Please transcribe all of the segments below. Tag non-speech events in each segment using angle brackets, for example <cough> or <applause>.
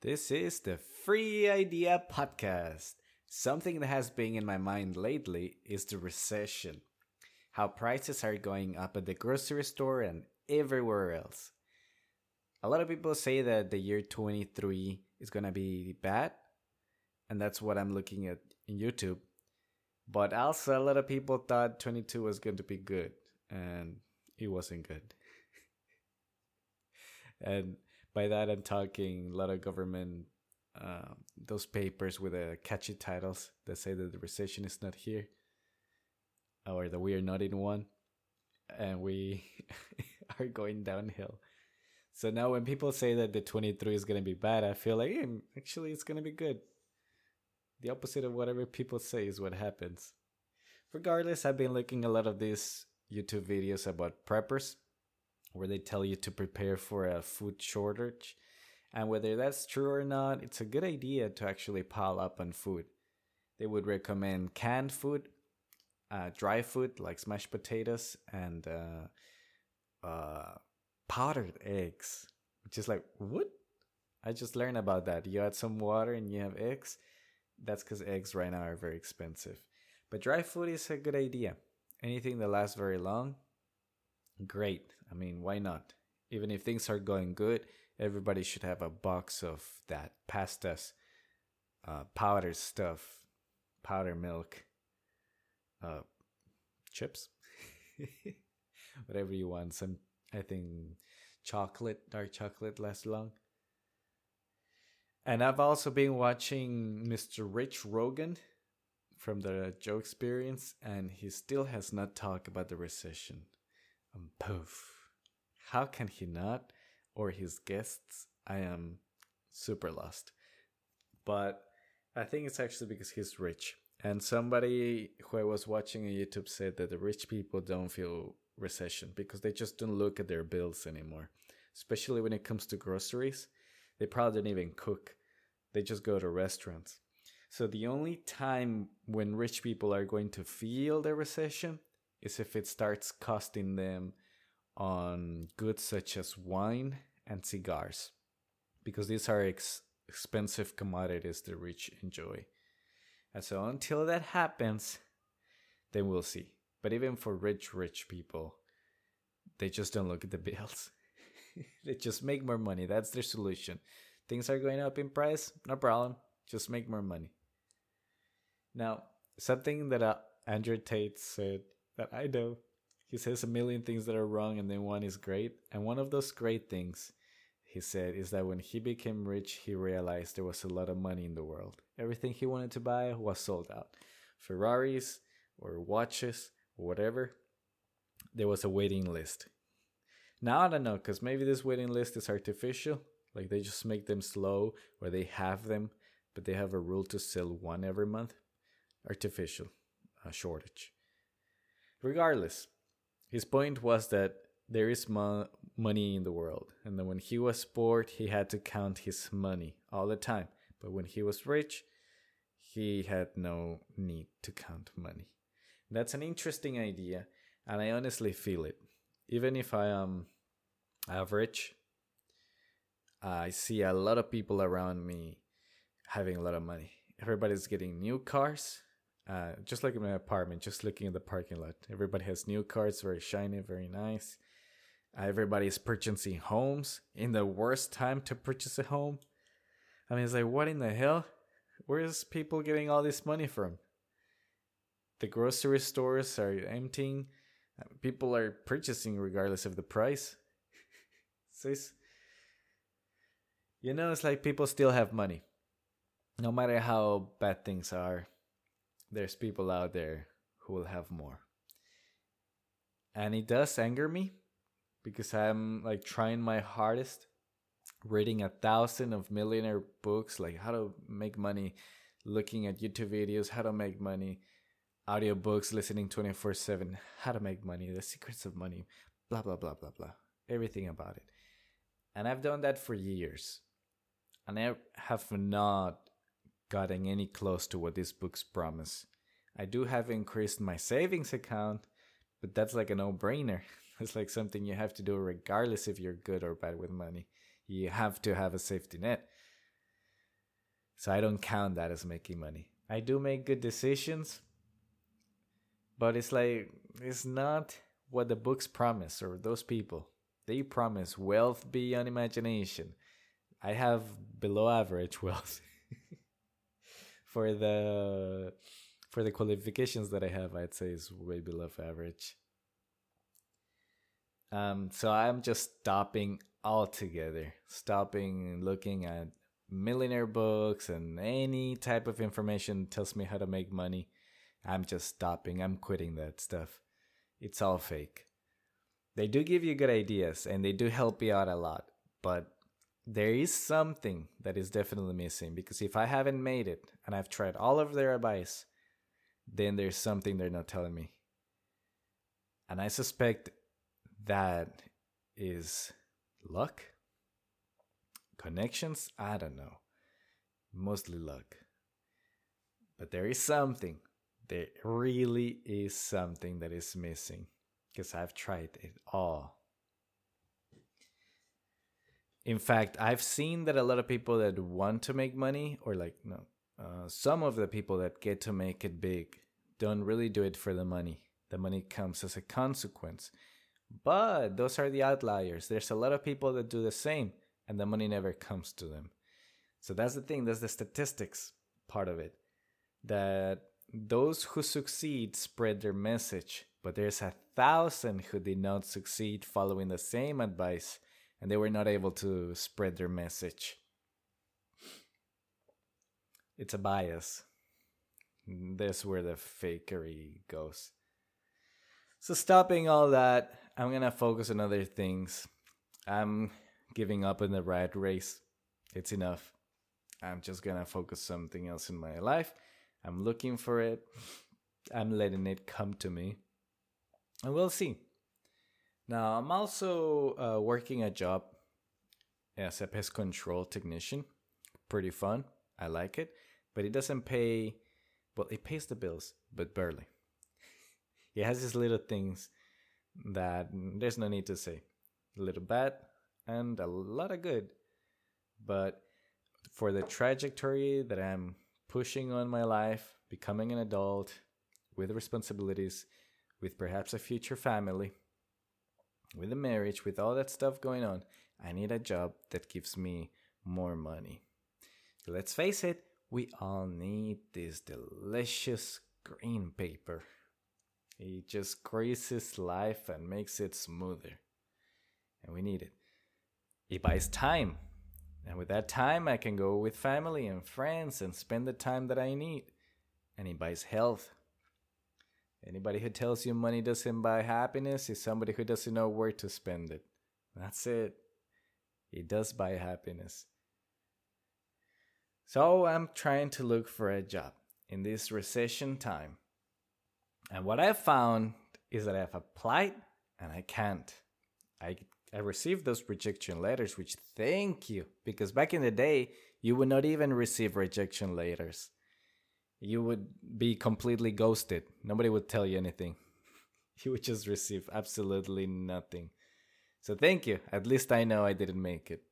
This is the Free Idea Podcast. Something that has been in my mind lately is the recession. How prices are going up at the grocery store and everywhere else. A lot of people say that the year 23 is going to be bad, and that's what I'm looking at in YouTube. But also, a lot of people thought 22 was going to be good, and it wasn't good. <laughs> and by that, I'm talking a lot of government, uh, those papers with the catchy titles that say that the recession is not here, or that we are not in one, and we <laughs> are going downhill. So now, when people say that the 23 is going to be bad, I feel like hey, actually it's going to be good. The opposite of whatever people say is what happens. Regardless, I've been looking a lot of these YouTube videos about preppers where they tell you to prepare for a food shortage. And whether that's true or not, it's a good idea to actually pile up on food. They would recommend canned food, uh, dry food like smashed potatoes, and uh, uh, powdered eggs. Which is like, what? I just learned about that. You add some water and you have eggs. That's because eggs right now are very expensive. But dry food is a good idea. Anything that lasts very long, great. I mean, why not? Even if things are going good, everybody should have a box of that pastas, uh, powder stuff, powder milk, uh, chips, <laughs> whatever you want. Some, I think, chocolate, dark chocolate lasts long. And I've also been watching Mr. Rich Rogan from the Joe Experience, and he still has not talked about the recession. Um, poof. How can he not? Or his guests? I am super lost. But I think it's actually because he's rich. And somebody who I was watching on YouTube said that the rich people don't feel recession because they just don't look at their bills anymore. Especially when it comes to groceries. They probably don't even cook. They just go to restaurants. So the only time when rich people are going to feel the recession is if it starts costing them on goods such as wine and cigars, because these are ex- expensive commodities the rich enjoy. And so until that happens, then we'll see. But even for rich, rich people, they just don't look at the <laughs> bills. <laughs> they just make more money. That's their solution. Things are going up in price, no problem. Just make more money. Now, something that uh, Andrew Tate said that I know, he says a million things that are wrong and then one is great. And one of those great things he said is that when he became rich, he realized there was a lot of money in the world. Everything he wanted to buy was sold out. Ferraris or watches or whatever, there was a waiting list. Now I don't know, because maybe this waiting list is artificial. Like they just make them slow or they have them, but they have a rule to sell one every month. Artificial a shortage. Regardless, his point was that there is mo- money in the world, and that when he was poor, he had to count his money all the time. But when he was rich, he had no need to count money. That's an interesting idea, and I honestly feel it. Even if I am average, I see a lot of people around me having a lot of money. Everybody's getting new cars, uh, just like in my apartment, just looking at the parking lot. Everybody has new cars, very shiny, very nice. Uh, everybody's purchasing homes in the worst time to purchase a home. I mean, it's like, what in the hell? Where's people getting all this money from? The grocery stores are emptying. People are purchasing regardless of the price. <laughs> so it's, you know, it's like people still have money. No matter how bad things are, there's people out there who will have more. And it does anger me because I'm like trying my hardest, reading a thousand of millionaire books, like how to make money, looking at YouTube videos, how to make money, audiobooks, listening 24 7, how to make money, the secrets of money, blah, blah, blah, blah, blah. Everything about it. And I've done that for years. And I have not gotten any close to what these books promise. I do have increased my savings account, but that's like a no brainer. <laughs> It's like something you have to do regardless if you're good or bad with money. You have to have a safety net. So I don't count that as making money. I do make good decisions, but it's like it's not what the books promise or those people. They promise wealth beyond imagination. I have below average <laughs> wealth. For the for the qualifications that I have, I'd say is way below average. Um, so I'm just stopping altogether, stopping looking at millionaire books and any type of information tells me how to make money. I'm just stopping. I'm quitting that stuff. It's all fake. They do give you good ideas and they do help you out a lot, but there is something that is definitely missing because if I haven't made it and I've tried all of their advice, then there's something they're not telling me. And I suspect that is luck, connections, I don't know. Mostly luck. But there is something. There really is something that is missing because I've tried it all. In fact, I've seen that a lot of people that want to make money, or like, no, uh, some of the people that get to make it big, don't really do it for the money. The money comes as a consequence. But those are the outliers. There's a lot of people that do the same, and the money never comes to them. So that's the thing, that's the statistics part of it. That those who succeed spread their message, but there's a thousand who did not succeed following the same advice and they were not able to spread their message. It's a bias. That's where the fakery goes. So, stopping all that, I'm gonna focus on other things. I'm giving up in the rat race. It's enough. I'm just gonna focus something else in my life. I'm looking for it. I'm letting it come to me. And we'll see. Now, I'm also uh, working a job as a pest control technician. Pretty fun. I like it. But it doesn't pay, well, it pays the bills, but barely. <laughs> It has these little things that there's no need to say. A little bad and a lot of good. But for the trajectory that I'm pushing on my life, becoming an adult with responsibilities, with perhaps a future family, with a marriage, with all that stuff going on, I need a job that gives me more money. Let's face it, we all need this delicious green paper. It just greases life and makes it smoother. And we need it. It buys time. And with that time, I can go with family and friends and spend the time that I need. And it buys health. Anybody who tells you money doesn't buy happiness is somebody who doesn't know where to spend it. That's it. It does buy happiness. So I'm trying to look for a job in this recession time. And what I've found is that I've applied and I can't. I I received those rejection letters, which thank you, because back in the day, you would not even receive rejection letters you would be completely ghosted. Nobody would tell you anything. <laughs> You would just receive absolutely nothing. So thank you. At least I know I didn't make it.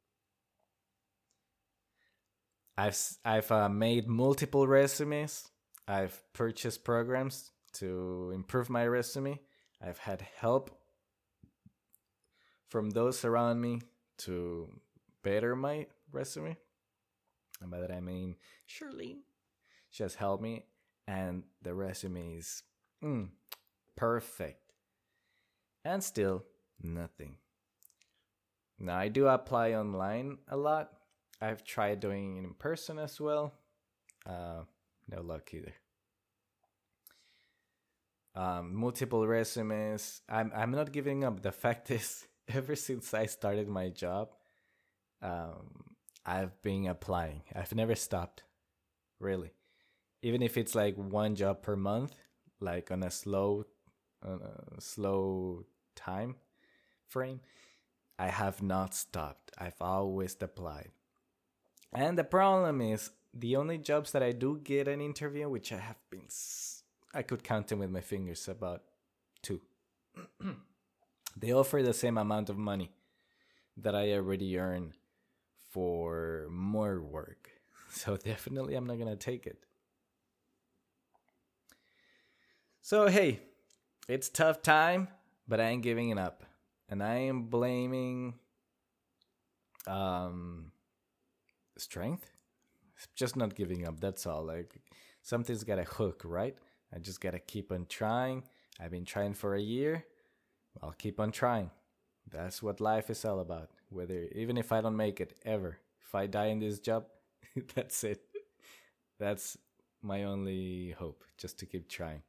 I've I've uh, made multiple resumes. I've purchased programs to improve my resume. I've had help from those around me to better my resume. And by that I mean Shirley she has helped me, and the resume is mm, perfect. And still, nothing. Now, I do apply online a lot. I've tried doing it in person as well. Uh, no luck either. Um, multiple resumes. I'm I'm not giving up. The fact <laughs> is, ever since I started my job, um, I've been applying. I've never stopped, really even if it's like one job per month, like on a slow, on a slow time frame, I have not stopped. I've always applied. And the problem is the only jobs that I do get an interview, which I have been, I could count them with my fingers, about two. <clears throat> they offer the same amount of money that I already earn for more work. <laughs> So definitely I'm not gonna take it. So hey, it's tough time, but I ain't giving it up. And I am blaming um strength. Just not giving up, that's all. Like something's got a hook, right? I just gotta keep on trying. I've been trying for a year. I'll keep on trying. That's what life is all about. Whether even if I don't make it ever, if I die in this job, <laughs> that's it. That's my only hope, just to keep trying.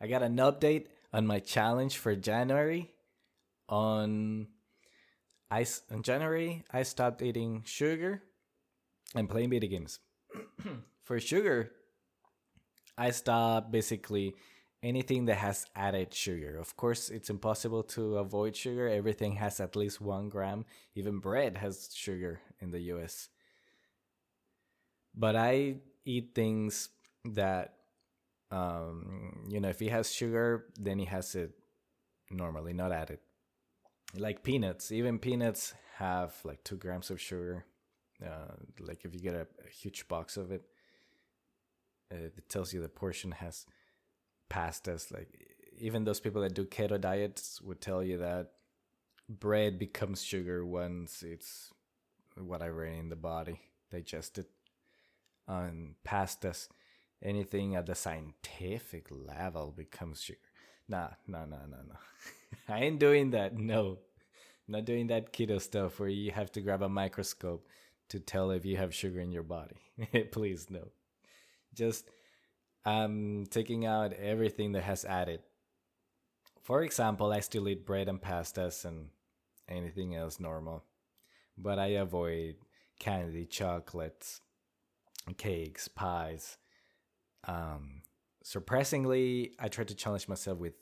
I got an update on my challenge for January. On I in January, I stopped eating sugar and playing video games. <clears throat> for sugar, I stopped basically anything that has added sugar. Of course, it's impossible to avoid sugar. Everything has at least one gram. Even bread has sugar in the US. But I eat things that, um, you know, if it has sugar, then it has it normally, not added. Like peanuts. Even peanuts have like two grams of sugar. Uh, like if you get a, a huge box of it, it tells you the portion has past us. Like even those people that do keto diets would tell you that bread becomes sugar once it's whatever in the body digested. And past us, anything at the scientific level becomes sugar. Nah, nah, nah, nah, nah. <laughs> I ain't doing that. No, not doing that keto stuff where you have to grab a microscope to tell if you have sugar in your body. <laughs> Please, no. Just I'm taking out everything that has added. For example, I still eat bread and pastas and anything else normal, but I avoid candy, chocolates, cakes, pies. Um, surprisingly, I try to challenge myself with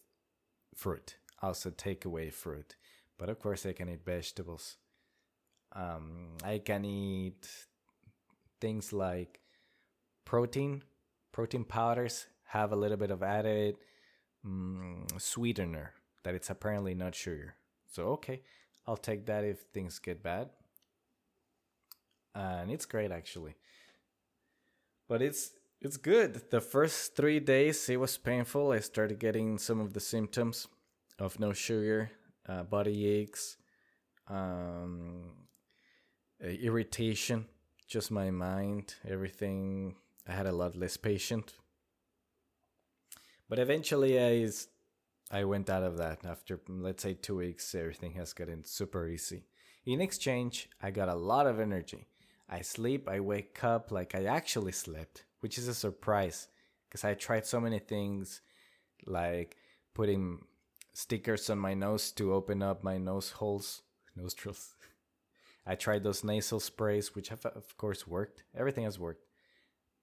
fruit, also take away fruit. But of course, I can eat vegetables. Um, I can eat things like protein protein powders have a little bit of added mm, sweetener that it's apparently not sugar. So okay, I'll take that if things get bad. And it's great actually. But it's it's good. The first 3 days it was painful. I started getting some of the symptoms of no sugar, uh, body aches, um, irritation, just my mind, everything I had a lot less patient. But eventually, I I went out of that after let's say two weeks. Everything has gotten super easy. In exchange, I got a lot of energy. I sleep, I wake up like I actually slept, which is a surprise because I tried so many things like putting stickers on my nose to open up my nose holes, <laughs> nostrils. <laughs> I tried those nasal sprays, which have of course worked. Everything has worked.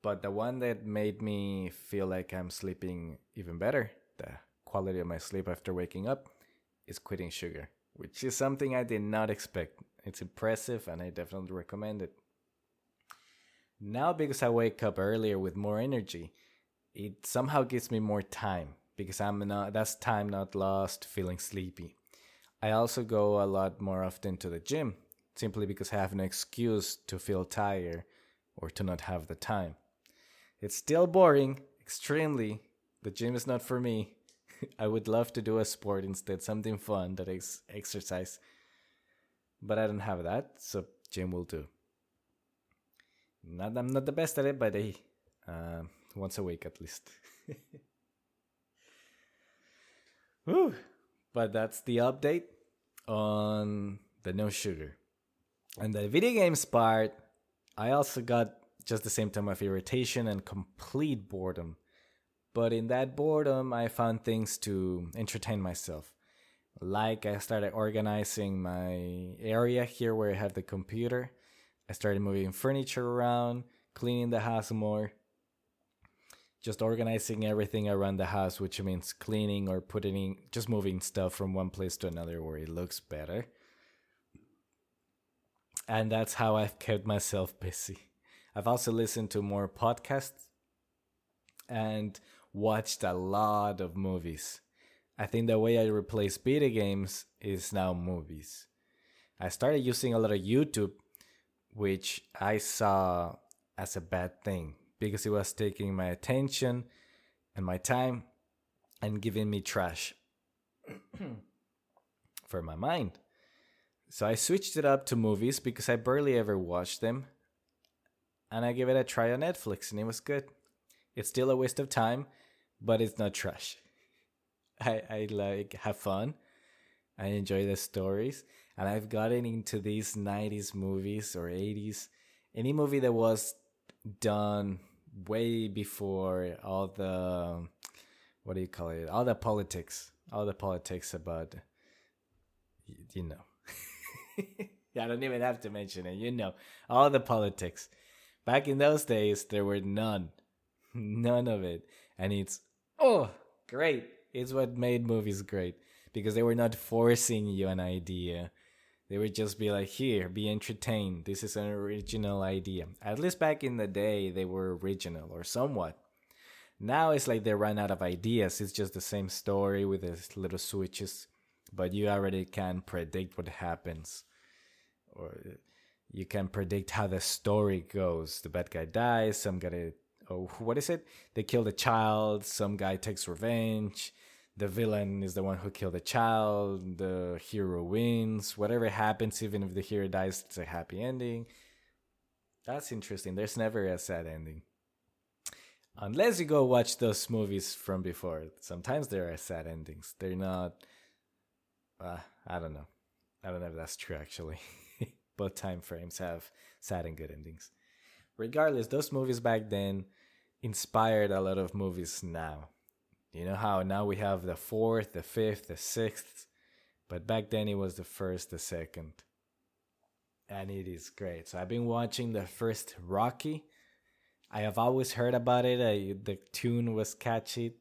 But the one that made me feel like I'm sleeping even better, the quality of my sleep after waking up, is quitting sugar, which is something I did not expect. It's impressive and I definitely recommend it. Now, because I wake up earlier with more energy, it somehow gives me more time because I'm not, that's time not lost feeling sleepy. I also go a lot more often to the gym simply because I have an excuse to feel tired or to not have the time. It's still boring, extremely. The gym is not for me. <laughs> I would love to do a sport instead, something fun that is exercise. But I don't have that, so gym will do. Not, I'm not the best at it, but hey, uh, once a week at least. <laughs> Whew. But that's the update on the no sugar. And the video games part, I also got just the same time of irritation and complete boredom. But in that boredom, I found things to entertain myself. Like I started organizing my area here where I have the computer. I started moving furniture around, cleaning the house more. Just organizing everything around the house, which means cleaning or putting, in, just moving stuff from one place to another where it looks better. And that's how I've kept myself busy. I've also listened to more podcasts and watched a lot of movies. I think the way I replace video games is now movies. I started using a lot of YouTube which I saw as a bad thing because it was taking my attention and my time and giving me trash <clears throat> for my mind. So I switched it up to movies because I barely ever watched them. And I gave it a try on Netflix and it was good. It's still a waste of time, but it's not trash. <laughs> I, I like have fun. I enjoy the stories. And I've gotten into these 90s movies or 80s. Any movie that was done way before all the what do you call it? All the politics, all the politics about you know. <laughs> I don't even have to mention it. You know, all the politics. Back in those days, there were none, none of it, and it's oh great. It's what made movies great because they were not forcing you an idea. They would just be like, here, be entertained. This is an original idea. At least back in the day, they were original or somewhat. Now it's like they run out of ideas. It's just the same story with the little switches, but you already can predict what happens. Or you can predict how the story goes. The bad guy dies, some guy, oh, what is it? They kill the child, some guy takes revenge the villain is the one who killed the child, the hero wins, whatever happens, even if the hero dies, it's a happy ending. That's interesting. There's never a sad ending. Unless you go watch those movies from before. Sometimes there are sad endings. They're not. Uh, I don't know. I don't know if that's true actually. <laughs> Both time frames have sad and good endings. Regardless, those movies back then inspired a lot of movies now. You know how now we have the fourth, the fifth, the sixth, but back then it was the first, the second. And it is great. So I've been watching the first Rocky. I have always heard about it. I, the tune was catchy.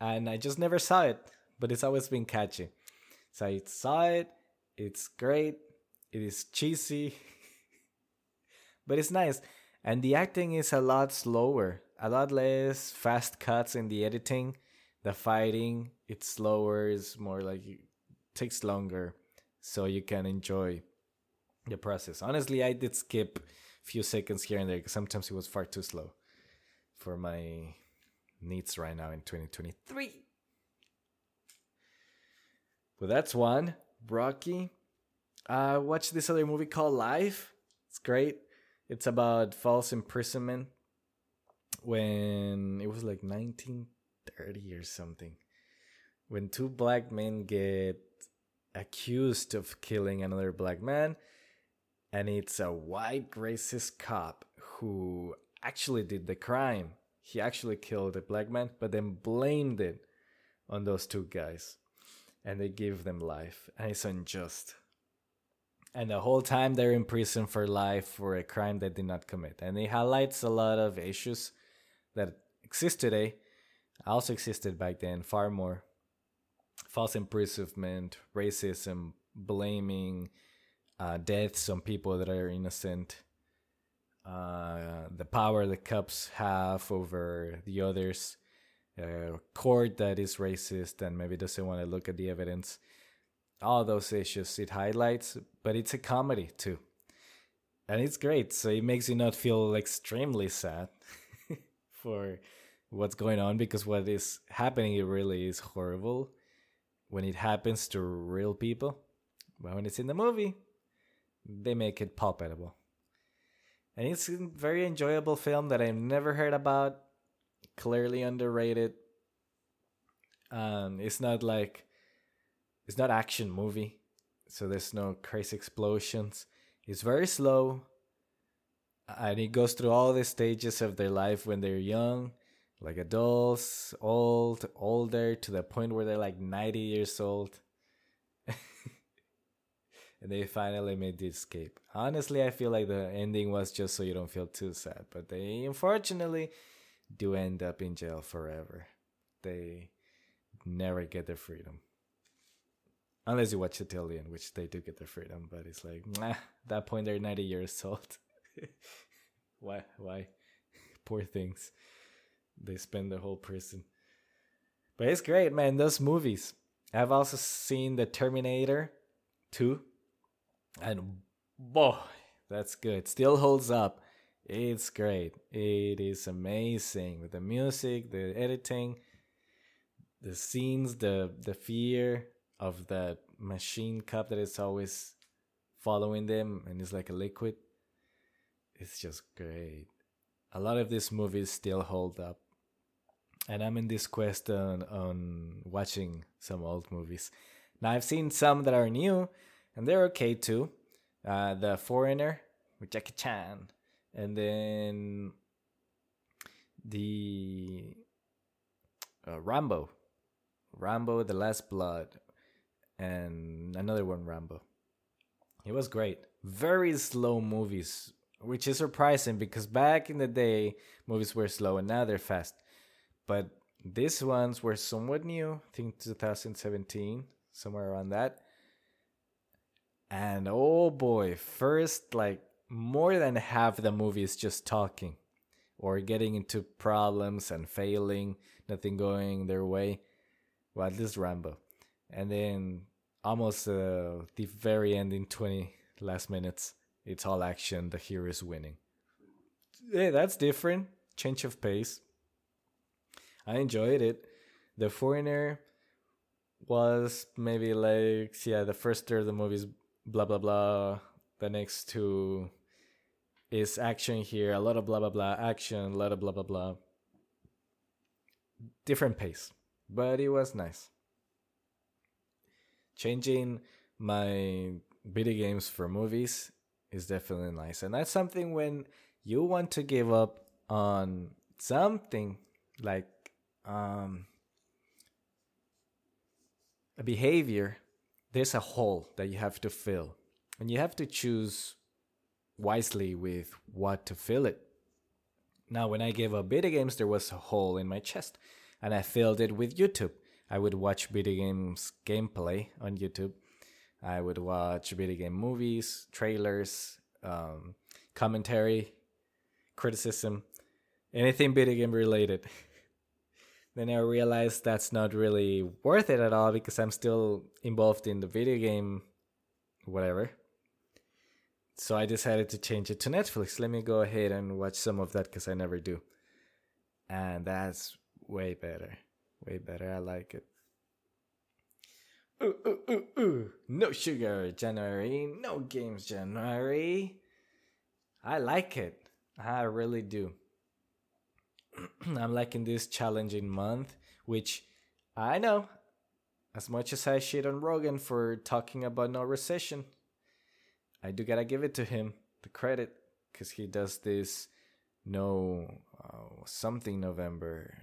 And I just never saw it, but it's always been catchy. So I saw it. It's great. It is cheesy, <laughs> but it's nice and the acting is a lot slower, a lot less fast cuts in the editing. The fighting it's slower, it's more like it takes longer, so you can enjoy the process. Honestly, I did skip a few seconds here and there because sometimes it was far too slow for my needs right now in 2023. Well, that's one. Rocky. Uh, watch this other movie called Life. It's great. It's about false imprisonment when it was like 1930 or something. When two black men get accused of killing another black man, and it's a white racist cop who actually did the crime. He actually killed a black man, but then blamed it on those two guys. And they give them life. And it's unjust and the whole time they're in prison for life for a crime they did not commit. And it highlights a lot of issues that exist today, also existed back then, far more. False imprisonment, racism, blaming uh, deaths on people that are innocent, uh, the power the cops have over the others, a court that is racist and maybe doesn't want to look at the evidence all those issues it highlights, but it's a comedy too. And it's great. So it makes you not feel extremely sad <laughs> for what's going on because what is happening really is horrible when it happens to real people. But when it's in the movie, they make it palpable. And it's a very enjoyable film that I've never heard about. Clearly underrated. Um, it's not like it's not action movie, so there's no crazy explosions. It's very slow, and it goes through all the stages of their life when they're young, like adults, old, older, to the point where they're like 90 years old. <laughs> and they finally made the escape. Honestly, I feel like the ending was just so you don't feel too sad, but they unfortunately do end up in jail forever. They never get their freedom unless you watch Italian, which they do get their freedom, but it's like, nah, that point they're 90 years old. <laughs> why? Why? <laughs> Poor things. They spend the whole prison. But it's great, man. Those movies. I've also seen The Terminator. 2. And boy, that's good. Still holds up. It's great. It is amazing with the music, the editing, the scenes, the the fear of that machine cup that is always following them and it's like a liquid. It's just great. A lot of these movies still hold up. And I'm in this quest on, on watching some old movies. Now I've seen some that are new and they're okay too. Uh, the Foreigner with Jackie Chan, and then the uh, Rambo, Rambo: The Last Blood, and another one Rambo. It was great. Very slow movies, which is surprising because back in the day movies were slow and now they're fast. But these ones were somewhat new. I think 2017, somewhere around that. And oh boy, first like more than half the movie is just talking or getting into problems and failing, nothing going their way. Well, at least Rambo. And then almost uh, the very end in 20 last minutes, it's all action, the hero is winning. Yeah, that's different. Change of pace. I enjoyed it. The Foreigner was maybe like, yeah, the first third of the movie is blah blah blah. The next two is action here, a lot of blah blah blah action, a lot of blah blah blah. Different pace, but it was nice. Changing my video games for movies is definitely nice, and that's something when you want to give up on something like um, a behavior there's a hole that you have to fill. And you have to choose wisely with what to fill it. Now when i gave up video games there was a hole in my chest and i filled it with youtube i would watch video games gameplay on youtube i would watch video game movies trailers um, commentary criticism anything video game related <laughs> then I realized that's not really worth it at all because I'm still involved in the video game, whatever. So I decided to change it to Netflix. Let me go ahead and watch some of that because I never do. And that's way better. Way better. I like it. Ooh, ooh, ooh, ooh. No sugar January. No games January. I like it. I really do. <clears throat> I'm liking this challenging month, which I know, as much as I shit on Rogan for talking about no recession, I do gotta give it to him the credit because he does this no uh, something November,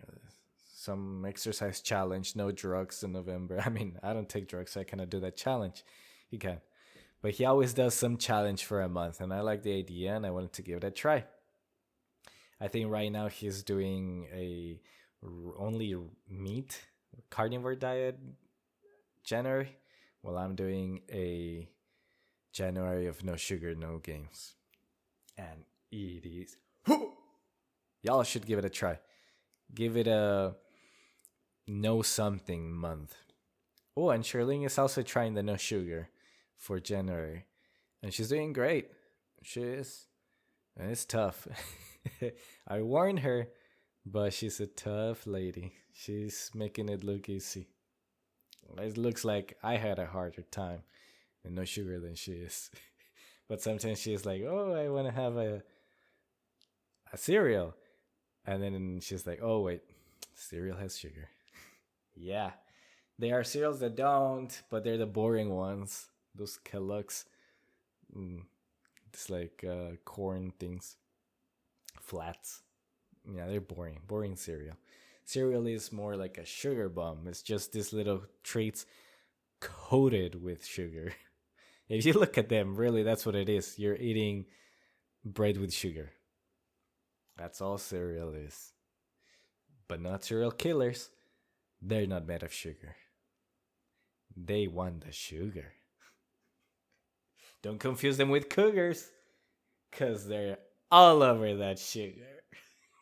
some exercise challenge, no drugs in November. <laughs> I mean, I don't take drugs, so I cannot do that challenge. He can. But he always does some challenge for a month, and I like the idea, and I wanted to give it a try. I think right now he's doing a only meat carnivore diet January, while I'm doing a January of no sugar, no games. And it is. <gasps> Y'all should give it a try. Give it a no something month. Oh, and Charlene is also trying the no sugar for January. And she's doing great. She is. And it's tough. <laughs> I warned her, but she's a tough lady. She's making it look easy. It looks like I had a harder time and no sugar than she is. <laughs> but sometimes she's like, "Oh, I want to have a a cereal," and then she's like, "Oh, wait, cereal has sugar." Yeah, there are cereals that don't, but they're the boring ones. Those Kellogg's, mm, it's like uh, corn things flats. Yeah, they're boring. Boring cereal. Cereal is more like a sugar bomb. It's just these little treats coated with sugar. <laughs> If you look at them, really, that's what it is. You're eating bread with sugar. That's all cereal is. But not cereal killers. They're not made of sugar. They want the sugar. <laughs> Don't confuse them with cougars, because they're all over that sugar.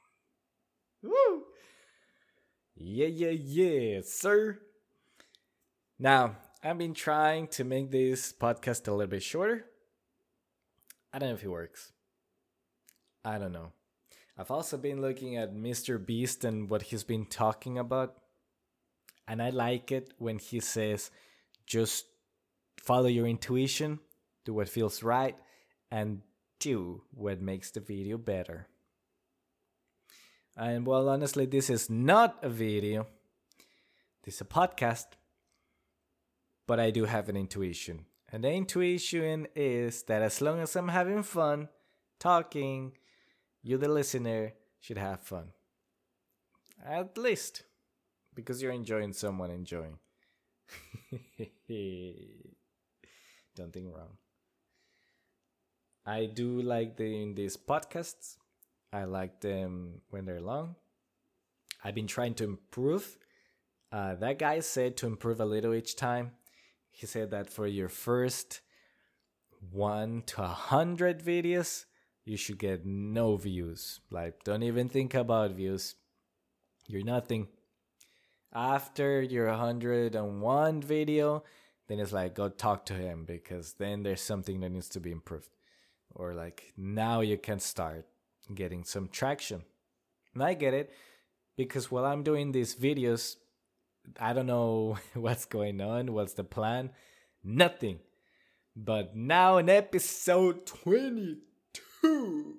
<laughs> Woo! Yeah, yeah, yeah, sir. Now, I've been trying to make this podcast a little bit shorter. I don't know if it works. I don't know. I've also been looking at Mr. Beast and what he's been talking about. And I like it when he says, just follow your intuition, do what feels right, and do what makes the video better. And well, honestly, this is not a video, this is a podcast, but I do have an intuition. And the intuition is that as long as I'm having fun talking, you, the listener, should have fun. At least, because you're enjoying someone enjoying. <laughs> Don't think wrong. I do like doing these podcasts. I like them when they're long. I've been trying to improve. Uh, that guy said to improve a little each time. He said that for your first one to a hundred videos, you should get no views. Like, don't even think about views. You're nothing. After your 101 video, then it's like, go talk to him because then there's something that needs to be improved. Or like, now you can start getting some traction. And I get it because while I'm doing these videos, I don't know <laughs> what's going on, what's the plan, nothing. But now in episode 22,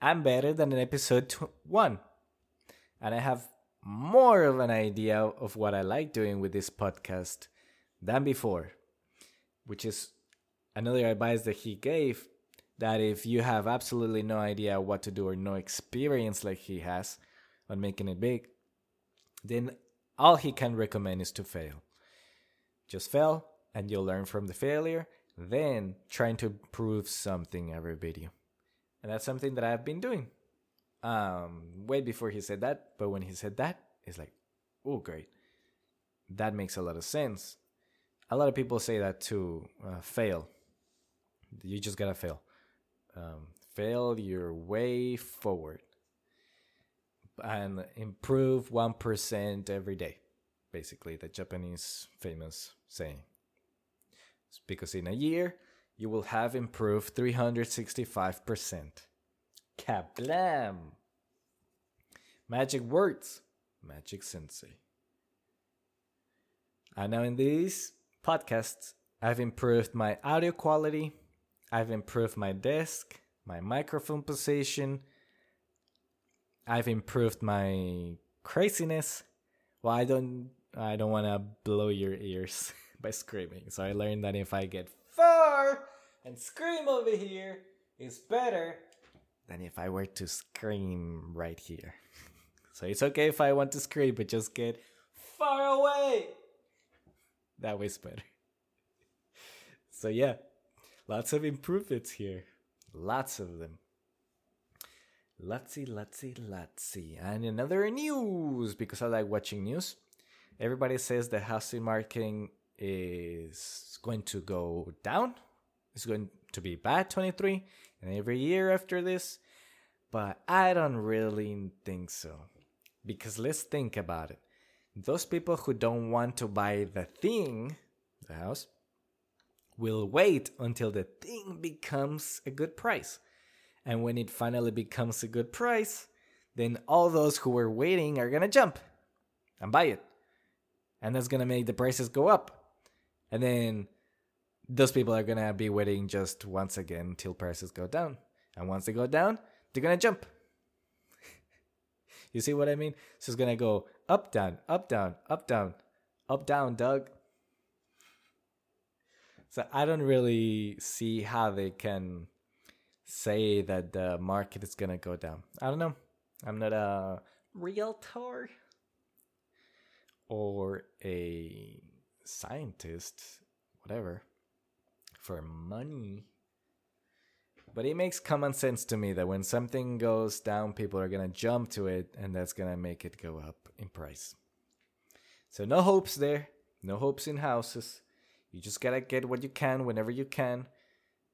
I'm better than in episode 1. And I have more of an idea of what I like doing with this podcast than before, which is another advice that he gave that if you have absolutely no idea what to do or no experience like he has on making it big, then all he can recommend is to fail. Just fail and you'll learn from the failure, then trying to improve something every video. And that's something that I've been doing. Um, way before he said that, but when he said that, it's like, oh, great. That makes a lot of sense. A lot of people say that to uh, fail. You just gotta fail. Um, fail your way forward and improve 1% every day. Basically, the Japanese famous saying. Because in a year, you will have improved 365%. Kablam! Magic words, Magic Sensei. And now in these podcasts, I've improved my audio quality, I've improved my desk, my microphone position, I've improved my craziness. Well, I don't I don't want to blow your ears <laughs> by screaming. So I learned that if I get far and scream over here, it's better than if I were to scream right here. <laughs> so it's okay if I want to scream, but just get far away. That way's better. <laughs> so yeah, lots of improvements here. Lots of them. Lotsy, lotsy, lotsy. And another news, because I like watching news. Everybody says the housing market is going to go down. It's going to be bad 23 and every year after this. But I don't really think so. Because let's think about it. Those people who don't want to buy the thing, the house, will wait until the thing becomes a good price. And when it finally becomes a good price, then all those who were waiting are gonna jump and buy it. And that's gonna make the prices go up. And then those people are gonna be waiting just once again until prices go down. And once they go down, they're gonna jump. <laughs> you see what I mean? So it's gonna go up, down, up, down, up, down, up, down, Doug. So I don't really see how they can say that the market is gonna go down. I don't know. I'm not a realtor or a scientist, whatever, for money. But it makes common sense to me that when something goes down, people are gonna jump to it, and that's gonna make it go up in price. So no hopes there, no hopes in houses. You just gotta get what you can whenever you can.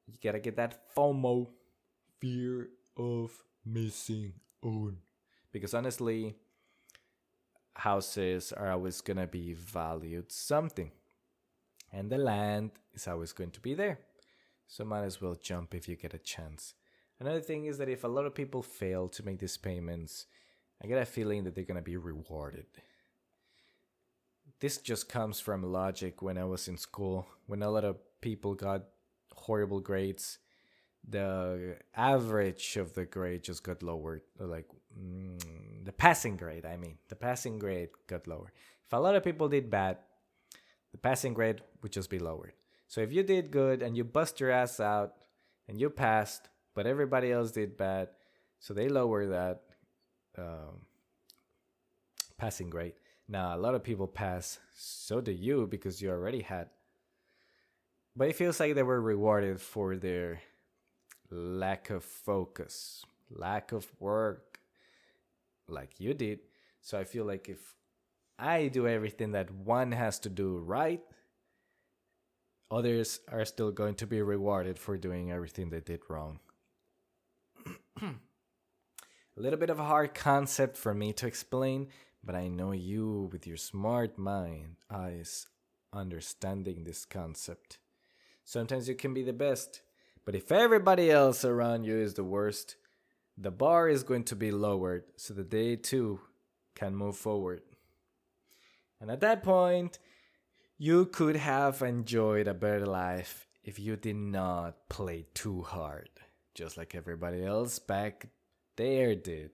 You gotta get that FOMO fear of missing out. Because honestly, houses are always gonna be valued something. And the land is always going to be there. So might as well jump if you get a chance. Another thing is that if a lot of people fail to make these payments, I get a feeling that they're going to be rewarded. This just comes from logic when I was in school. When a lot of people got horrible grades, the average of the grade just got lowered. Like mm, the passing grade, I mean, the passing grade got lower. If a lot of people did bad, the passing grade would just be lowered. So if you did good and you bust your ass out and you passed, but everybody else did bad, so they lower that um, passing grade. Now a lot of people pass, so do you because you already had. But it feels like they were rewarded for their lack of focus, lack of work, like you did. So I feel like if I do everything that one has to do right, others are still going to be rewarded for doing everything they did wrong. <clears throat> a little bit of a hard concept for me to explain, but I know you, with your smart mind, eyes, understanding this concept. Sometimes you can be the best, but if everybody else around you is the worst, the bar is going to be lowered so that they too can move forward. And at that point, you could have enjoyed a better life if you did not play too hard, just like everybody else back there did.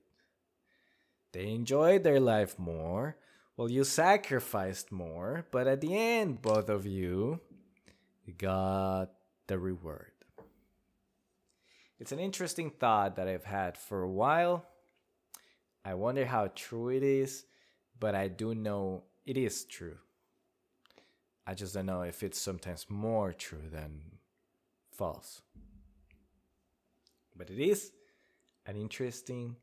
They enjoyed their life more, well, you sacrificed more, but at the end, both of you got the reward. It's an interesting thought that I've had for a while. I wonder how true it is, but I do know it is true. I just don't know if it's sometimes more true than false. But it is an interesting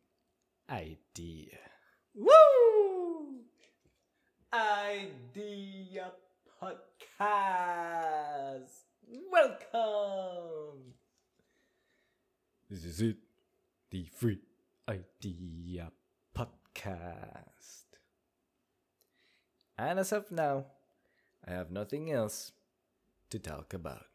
idea. Woo! Idea Podcast! Welcome! This is it, the Free Idea Podcast. And as of now, I have nothing else to talk about.